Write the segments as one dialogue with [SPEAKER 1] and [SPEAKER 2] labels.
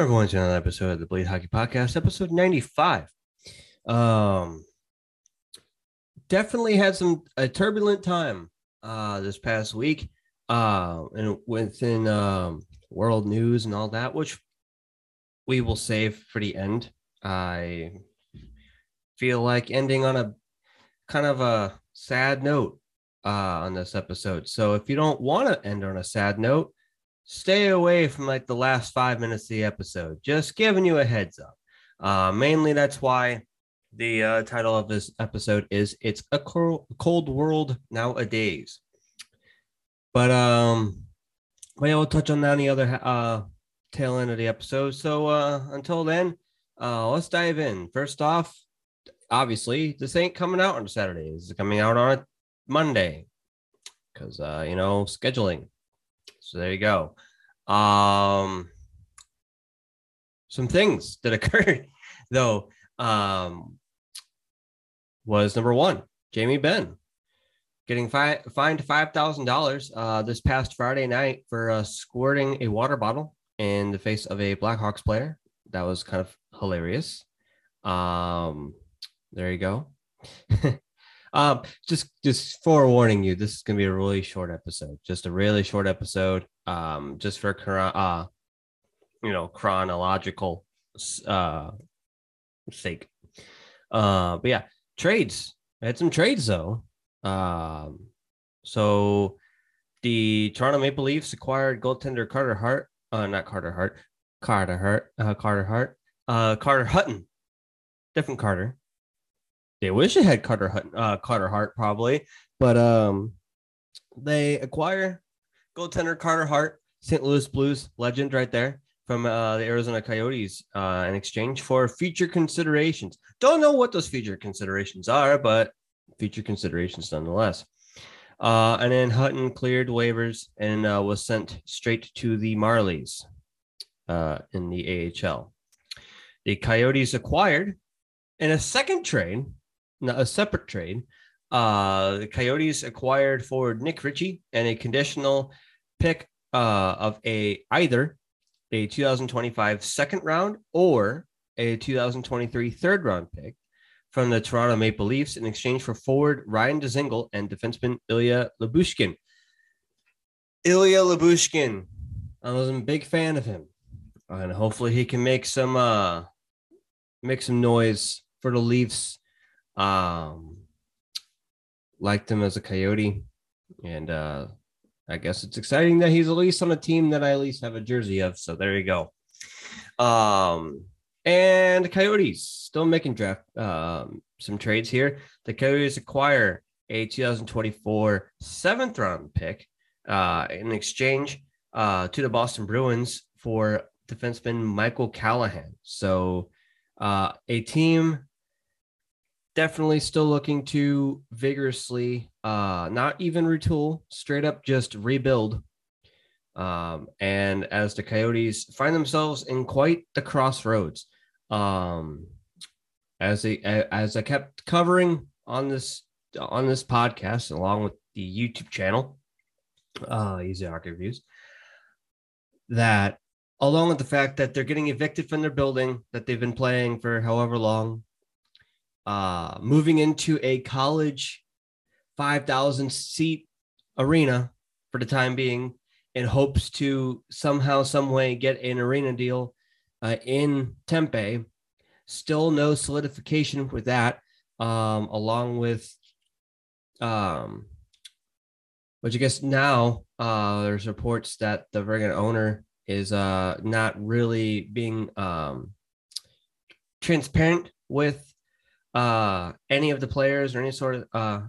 [SPEAKER 1] Welcome everyone to another episode of the Bleed Hockey Podcast, episode 95. Um definitely had some a turbulent time uh this past week. Uh and within um world news and all that, which we will save for the end. I feel like ending on a kind of a sad note uh on this episode. So if you don't want to end on a sad note, stay away from like the last five minutes of the episode. Just giving you a heads up. Uh, mainly, that's why the uh, title of this episode is "It's a Cold World Nowadays." But um, but we'll touch on that on the other uh tail end of the episode. So uh, until then, uh, let's dive in. First off, obviously, this ain't coming out on Saturday. This is coming out on a Monday because uh, you know scheduling. So there you go. Um, some things that occurred though um, was number one, Jamie Benn getting fi- fined five thousand uh, dollars this past Friday night for uh, squirting a water bottle in the face of a Blackhawks player. That was kind of hilarious. Um, there you go. Um, just just forewarning you, this is gonna be a really short episode. Just a really short episode. Um, just for uh, you know, chronological uh sake. Uh, but yeah, trades. I had some trades though. Um, so the Toronto Maple Leafs acquired goaltender Carter Hart. Uh, not Carter Hart. Carter Hart. Uh, Carter Hart. Uh, Carter Hutton. Different Carter. They wish they had Carter uh, Carter Hart probably, but um, they acquire goaltender Carter Hart, St. Louis Blues legend right there from uh, the Arizona Coyotes uh, in exchange for future considerations. Don't know what those future considerations are, but future considerations nonetheless. Uh, and then Hutton cleared waivers and uh, was sent straight to the Marlies uh, in the AHL. The Coyotes acquired in a second trade a separate trade. Uh, the Coyotes acquired forward Nick Ritchie and a conditional pick uh, of a either a 2025 second round or a 2023 third round pick from the Toronto Maple Leafs in exchange for forward Ryan Dzingel and defenseman Ilya Lyubushkin. Ilya Lyubushkin, I was a big fan of him, and hopefully he can make some uh make some noise for the Leafs um, liked him as a Coyote, and uh, I guess it's exciting that he's at least on a team that I at least have a jersey of. So there you go. Um, and Coyotes still making draft um, some trades here. The Coyotes acquire a 2024 seventh round pick uh, in exchange uh, to the Boston Bruins for defenseman Michael Callahan. So uh, a team definitely still looking to vigorously uh not even retool straight up just rebuild. Um and as the coyotes find themselves in quite the crossroads um as they as i kept covering on this on this podcast along with the youtube channel uh easy hockey reviews that along with the fact that they're getting evicted from their building that they've been playing for however long uh, moving into a college 5,000 seat arena for the time being in hopes to somehow, some way get an arena deal uh, in Tempe. Still no solidification with that, um, along with, um, which I guess now uh, there's reports that the friggin' owner is uh, not really being um, transparent with uh, any of the players or any sort of uh,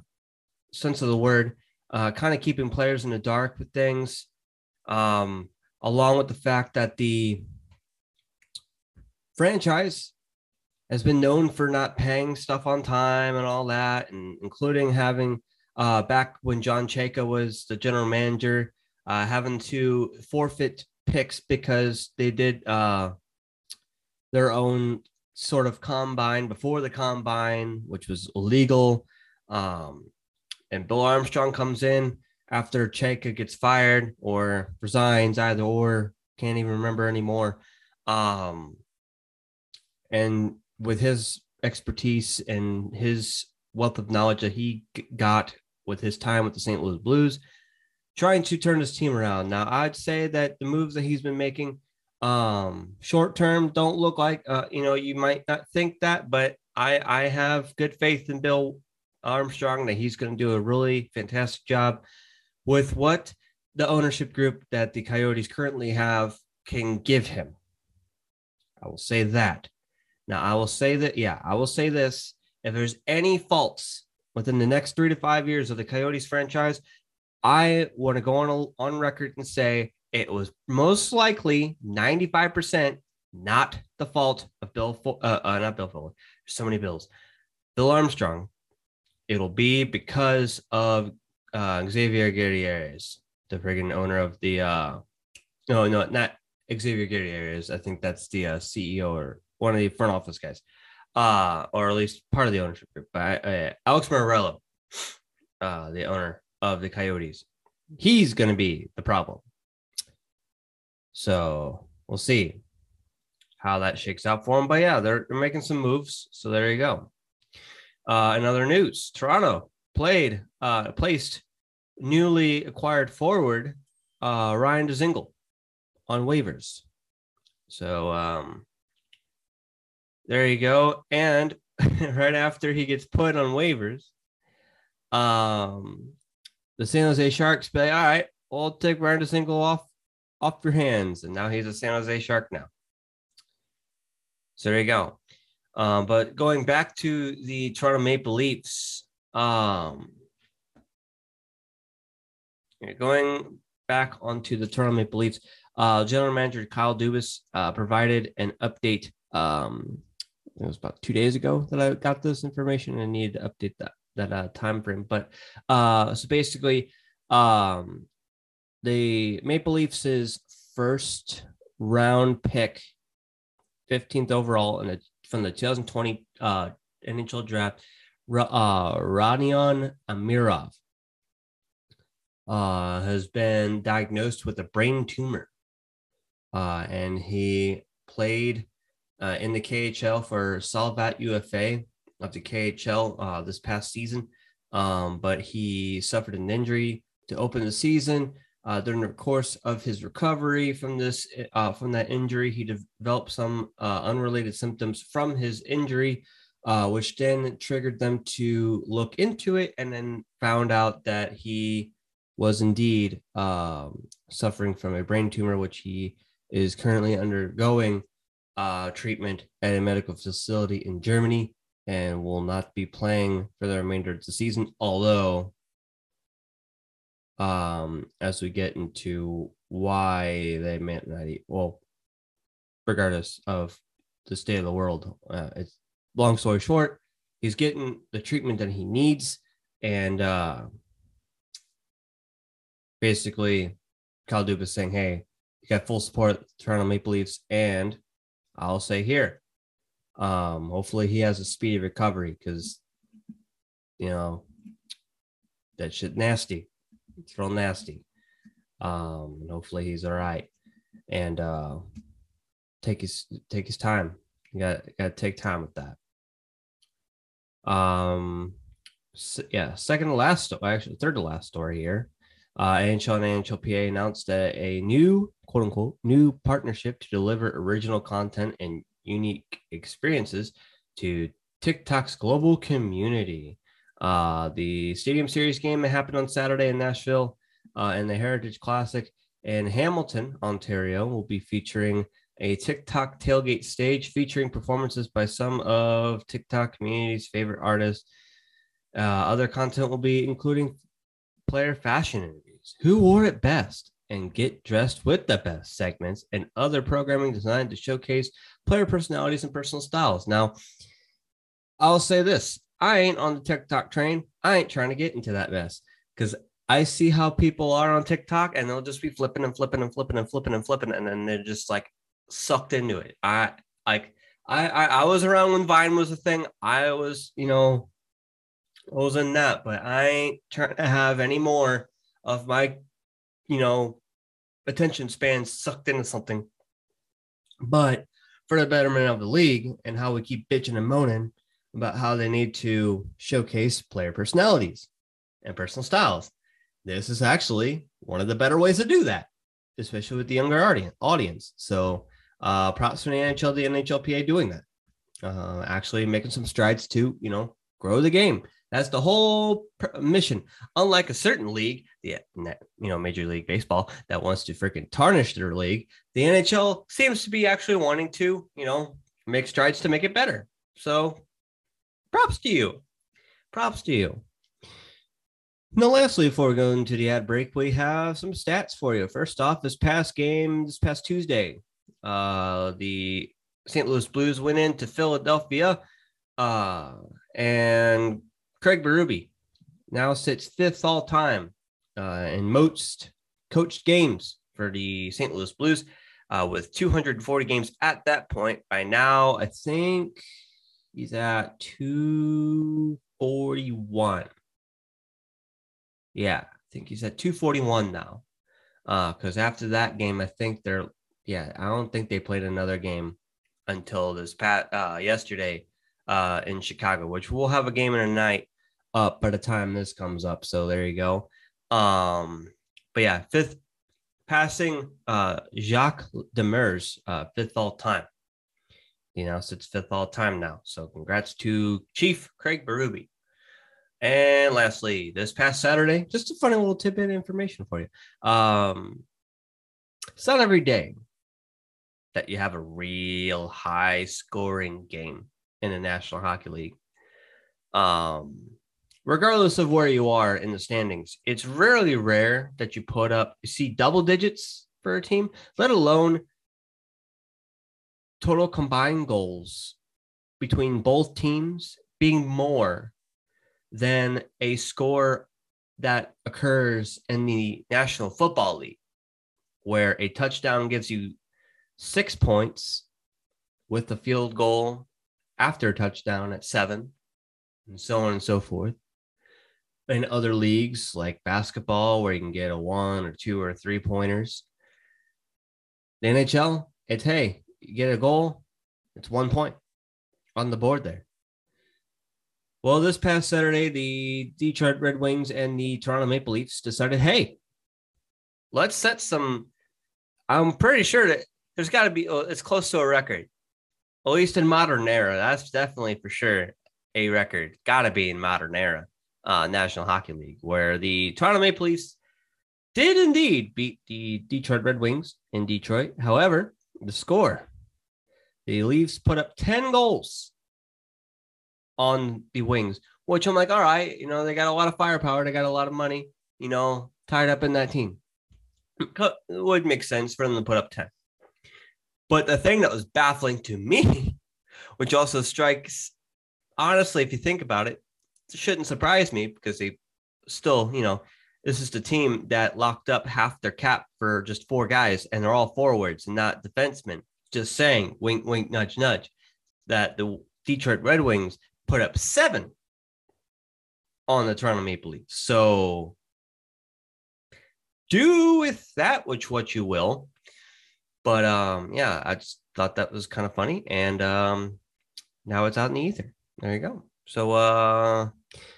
[SPEAKER 1] sense of the word, uh, kind of keeping players in the dark with things, um, along with the fact that the franchise has been known for not paying stuff on time and all that, and including having uh, back when John Chayka was the general manager, uh, having to forfeit picks because they did uh, their own sort of combine before the combine, which was illegal. Um, and Bill Armstrong comes in after Chayka gets fired or resigns, either or, can't even remember anymore. Um, and with his expertise and his wealth of knowledge that he got with his time with the St. Louis Blues, trying to turn his team around. Now, I'd say that the moves that he's been making, um, short term, don't look like uh, you know you might not think that, but I I have good faith in Bill Armstrong that he's going to do a really fantastic job with what the ownership group that the Coyotes currently have can give him. I will say that. Now, I will say that, yeah, I will say this. If there's any faults within the next three to five years of the Coyotes franchise, I want to go on, a, on record and say it was most likely 95% not the fault of Bill, uh, uh, not Bill so many Bills. Bill Armstrong. It'll be because of uh, Xavier Gutierrez, the friggin' owner of the, uh, no, no, not Xavier Gutierrez. I think that's the uh, CEO or one of the front office guys, uh, or at least part of the ownership group. But uh, Alex Meruelo, uh, the owner of the Coyotes, he's going to be the problem. So we'll see how that shakes out for him. But yeah, they're, they're making some moves. So there you go. Uh, news, Toronto played uh, placed newly acquired forward uh, Ryan Dzingel on waivers. So um, there you go. And right after he gets put on waivers, um, the San Jose Sharks say, "All right, we'll take Ryan Dzingel off off your hands," and now he's a San Jose Shark now. So there you go. Um, but going back to the Toronto Maple Leafs, um, going back onto the Toronto Maple Leafs, uh, General Manager Kyle Dubas uh, provided an update. Um, it was about two days ago that I got this information and I needed to update that that uh, time frame. But uh, so basically, um, the Maple Leafs' first round pick, 15th overall in from the 2020 uh, NHL draft, uh, Amirov uh, has been diagnosed with a brain tumor. Uh, and he played uh, in the KHL for Salavat UFA of the KHL uh, this past season. Um, but he suffered an injury to open the season. Uh, during the course of his recovery from this uh, from that injury, he developed some uh, unrelated symptoms from his injury, uh, which then triggered them to look into it, and then found out that he was indeed um, suffering from a brain tumor, which he is currently undergoing uh, treatment at a medical facility in Germany and will not be playing for the remainder of the season. Although, um, as we get into why they may not eat, well, regardless of the state of the world, uh, it's long story short, he's getting the treatment that he needs, and uh, basically, Kyle Dubas saying, "Hey, you got full support Toronto Maple Leafs, and I'll say here, um, hopefully he has a speedy recovery because you know that shit nasty. It's real nasty. Um, and hopefully he's all right. And uh take his take his time. You got got to take time with that. Um, so, yeah. Second to last, story. actually third to last story here. Uh, NHL and NHLPA announced that a new quote unquote new partnership to deliver original content and unique experiences to TikTok's global community. Uh, the Stadium Series game that happened on Saturday in Nashville uh, and the Heritage Classic in Hamilton, Ontario, will be featuring a TikTok tailgate stage featuring performances by some of TikTok community's favorite artists. Uh, other content will be including player fashion interviews, who wore it best, and get dressed with the best segments and other programming designed to showcase player personalities and personal styles. Now, I'll say this I ain't on the TikTok train. I ain't trying to get into that mess because I see how people are on TikTok and they'll just be flipping and flipping and flipping and flipping and flipping and then they're just like sucked into it. I like I, I I was around when Vine was a thing. I was, you know, I was in that, but I ain't trying to have any more of my, you know, attention span sucked into something But for the betterment of the league and how we keep bitching and moaning about how they need to showcase player personalities and personal styles, this is actually one of the better ways to do that, especially with the younger audience. So, uh, props for the NHL, the NHLPA doing that, uh, actually making some strides to, you know, grow the game. That's the whole mission. Unlike a certain league, the you know Major League Baseball that wants to freaking tarnish their league, the NHL seems to be actually wanting to you know make strides to make it better. So, props to you. Props to you. Now, lastly, before going go into the ad break, we have some stats for you. First off, this past game, this past Tuesday, uh, the St. Louis Blues went into Philadelphia, uh, and Craig Berube now sits fifth all time uh, in most coached games for the St. Louis Blues uh, with 240 games at that point. By now, I think he's at 241. Yeah, I think he's at 241 now. Uh, because uh, after that game, I think they're, yeah, I don't think they played another game until this pat uh, yesterday uh, in Chicago, which we'll have a game in a night up by the time this comes up. So there you go. Um, but yeah, fifth passing uh Jacques Demers, uh, fifth all time. You know, so it's fifth all time now. So congrats to Chief Craig Berube. And lastly, this past Saturday, just a funny little tidbit of information for you. Um, it's not every day that you have a real high scoring game in the National Hockey League. Um, regardless of where you are in the standings, it's rarely rare that you put up, you see double digits for a team, let alone total combined goals between both teams being more than a score that occurs in the National Football League, where a touchdown gives you six points with the field goal after a touchdown at seven, and so on and so forth in other leagues like basketball where you can get a one or two or three pointers. The NHL, it's hey, you get a goal, it's one point on the board there. Well, this past Saturday, the Detroit Red Wings and the Toronto Maple Leafs decided, hey, let's set some. I'm pretty sure that there's got to be, oh, it's close to a record, at least in modern era. That's definitely for sure a record. Got to be in modern era uh, National Hockey League, where the Toronto Maple Leafs did indeed beat the Detroit Red Wings in Detroit. However, the score the Leafs put up 10 goals on the Wings, which I'm like, all right, you know, they got a lot of firepower, they got a lot of money, you know, tied up in that team. It would make sense for them to put up 10. But the thing that was baffling to me, which also strikes, honestly, if you think about it, shouldn't surprise me because they still, you know, this is the team that locked up half their cap for just four guys, and they're all forwards and not defensemen. Just saying, wink, wink, nudge, nudge, that the Detroit Red Wings put up seven on the Toronto Maple Leafs. So do with that which what you will. But um, yeah, I just thought that was kind of funny, and um, now it's out in the ether. There you go. So uh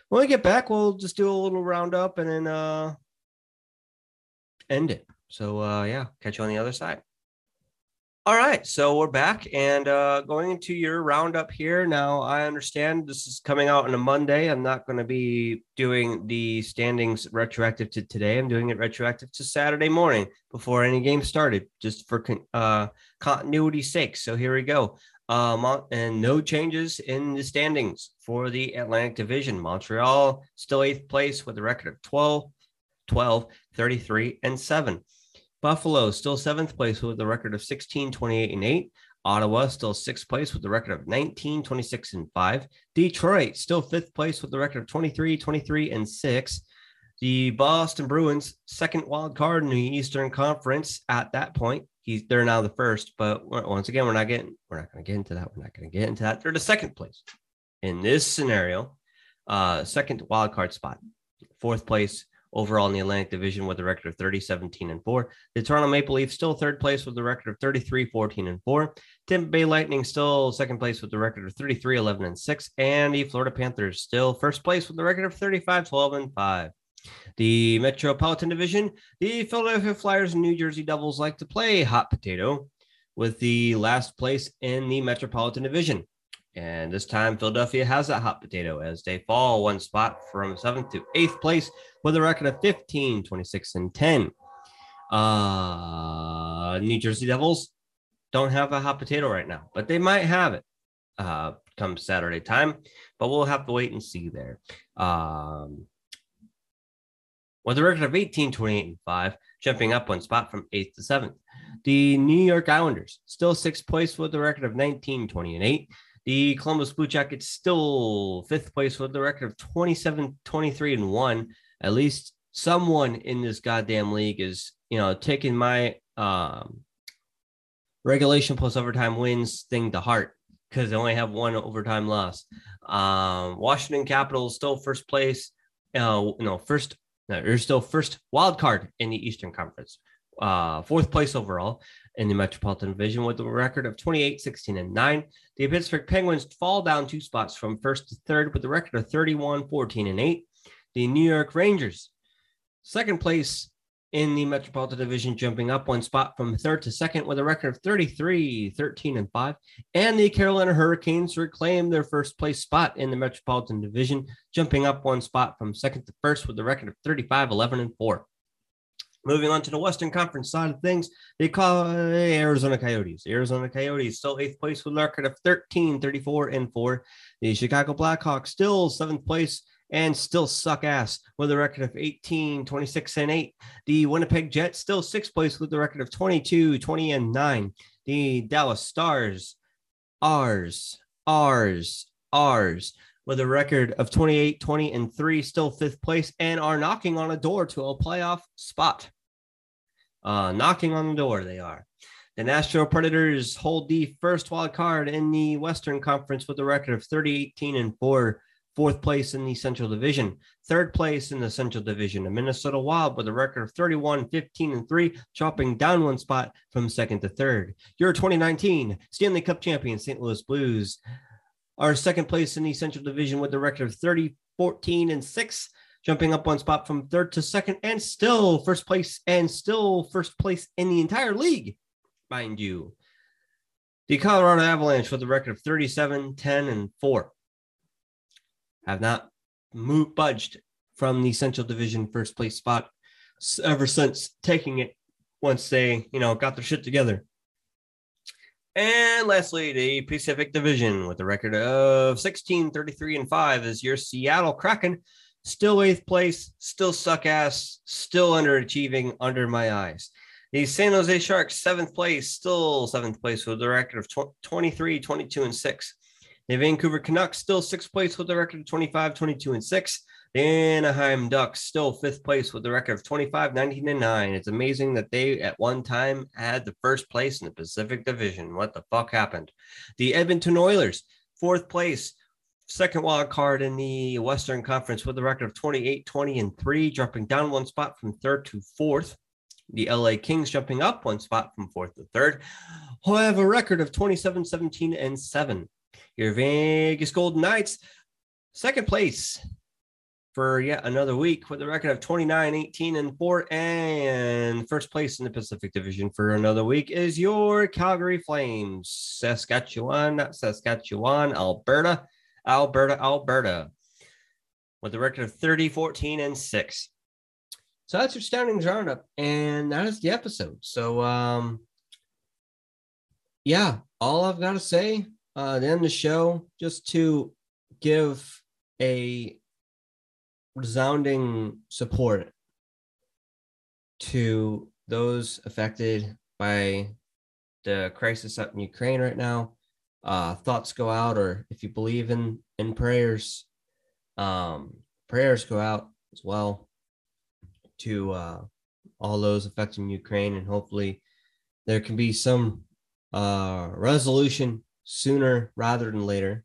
[SPEAKER 1] when we get back, we'll just do a little roundup and then uh end it. So uh yeah, catch you on the other side. All right, so we're back and uh, going into your roundup here. Now, I understand this is coming out on a Monday. I'm not going to be doing the standings retroactive to today. I'm doing it retroactive to Saturday morning before any game started, just for uh, continuity's sake. So here we go. Um, and no changes in the standings for the Atlantic Division. Montreal still eighth place with a record of 12, 12, 33, and 7. Buffalo still seventh place with a record of 16, 28, and 8. Ottawa still sixth place with a record of 19, 26, and 5. Detroit still fifth place with a record of 23, 23, and 6. The Boston Bruins, second wild card in the Eastern Conference at that point, he's they're now the first, but once again, we're not getting we're not going to get into that. We're not going to get into that. They're the second place in this scenario, uh, second wild card spot, fourth place overall in the Atlantic Division with a record of 30, 17, and 4. The Toronto Maple Leafs still third place with a record of 33, 14, and 4. Tampa Bay Lightning still second place with a record of 33, 11, and 6. And the Florida Panthers still first place with a record of 35, 12, and 5. The Metropolitan Division, the Philadelphia Flyers and New Jersey Devils like to play hot potato with the last place in the Metropolitan Division. And this time, Philadelphia has that hot potato as they fall one spot from seventh to eighth place with a record of 15, 26, and 10. Uh, New Jersey Devils don't have a hot potato right now, but they might have it uh, come Saturday time, but we'll have to wait and see there. Um, with a record of 18, 28, and 5, jumping up one spot from 8th to 7th. The New York Islanders still sixth place with a record of 19, 20, and 8. The Columbus Blue Jackets still fifth place with a record of 27, 23, and 1. At least someone in this goddamn league is, you know, taking my um, regulation plus overtime wins thing to heart because they only have one overtime loss. Um, Washington Capitals still first place. Uh, no, first they're still first wild card in the Eastern Conference, uh, fourth place overall in the Metropolitan Division with a record of 28, 16, and 9. The Pittsburgh Penguins fall down two spots from first to third with a record of 31, 14, and 8. The New York Rangers, second place in the Metropolitan Division, jumping up one spot from third to second with a record of 33, 13, and 5. And the Carolina Hurricanes reclaim their first place spot in the Metropolitan Division, jumping up one spot from second to first with a record of 35, 11, and 4. Moving on to the Western Conference side of things, they call uh, Arizona Coyotes. Arizona Coyotes still eighth place with a record of 13, 34, and 4. The Chicago Blackhawks still seventh place and still suck ass with a record of 18, 26, and 8. The Winnipeg Jets still sixth place with a record of 22, 20, and 9. The Dallas Stars, ours, ours, ours, with a record of 28, 20, and 3, still fifth place, and are knocking on a door to a playoff spot. Uh, knocking on the door, they are. The Nashville Predators hold the first wild card in the Western Conference with a record of 30, 18, and 4 fourth place in the Central Division, third place in the Central Division. The Minnesota Wild with a record of 31, 15, and 3, chopping down one spot from second to third. Your 2019 Stanley Cup champion, St. Louis Blues, are second place in the Central Division with a record of 30, 14, and 6, jumping up one spot from third to second, and still first place, and still first place in the entire league, mind you. The Colorado Avalanche with a record of 37, 10, and 4 have not moved budged from the Central Division first place spot ever since taking it once they, you know, got their shit together. And lastly, the Pacific Division with a record of 16, 33, and 5 is your Seattle Kraken. Still eighth place, still suck ass, still underachieving under my eyes. The San Jose Sharks, seventh place, still seventh place with a record of 23, 22, and 6. The Vancouver Canucks still sixth place with a record of 25, 22, and 6. The Anaheim Ducks still fifth place with a record of 25, 19, and 9. It's amazing that they at one time had the first place in the Pacific Division. What the fuck happened? The Edmonton Oilers, fourth place, second wild card in the Western Conference with a record of 28, 20, and 3, dropping down one spot from third to fourth. The LA Kings jumping up one spot from fourth to third, who have a record of 27, 17, and 7 your Vegas Golden Knights, second place for yet another week with a record of 29, 18, and 4. And first place in the Pacific Division for another week is your Calgary Flames, Saskatchewan, not Saskatchewan, Alberta, Alberta, Alberta, with a record of 30, 14, and 6. So that's your standings roundup, and that is the episode. So, um, yeah, all I've got to say uh, to end the show, just to give a resounding support to those affected by the crisis up in Ukraine right now. Uh, thoughts go out, or if you believe in in prayers, um, prayers go out as well to uh, all those affecting Ukraine, and hopefully there can be some uh, resolution sooner rather than later.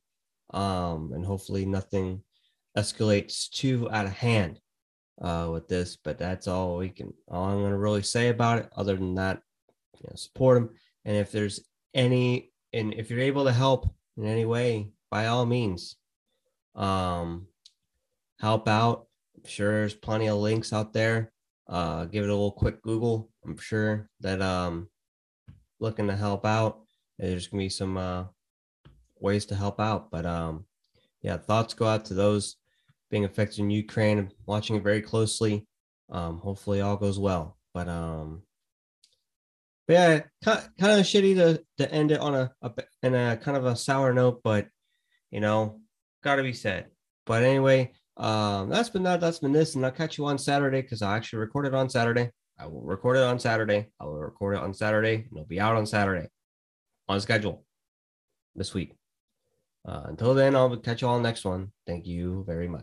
[SPEAKER 1] Um, and hopefully nothing escalates too out of hand. uh, with this, but that's all we can. All I'm going to really say about it. Other than that, you know, support them. And if there's any, and if you're able to help in any way, by all means, um, help out. I'm sure there's plenty of links out there. Uh, give it a little quick Google. I'm sure that um, looking to help out. There's gonna be some uh, ways to help out, but um, yeah, thoughts go out to those being affected in Ukraine. watching it very closely. Um, hopefully, all goes well. But um, but yeah, kind, kind of shitty to to end it on a, a in a kind of a sour note, but you know, got to be said. But anyway, um, that's been that. That's been this, and I'll catch you on Saturday because I actually recorded on Saturday. I will record it on Saturday. I will record it on Saturday, and it'll be out on Saturday on schedule this week. Uh, until then, I'll catch you all next one. Thank you very much.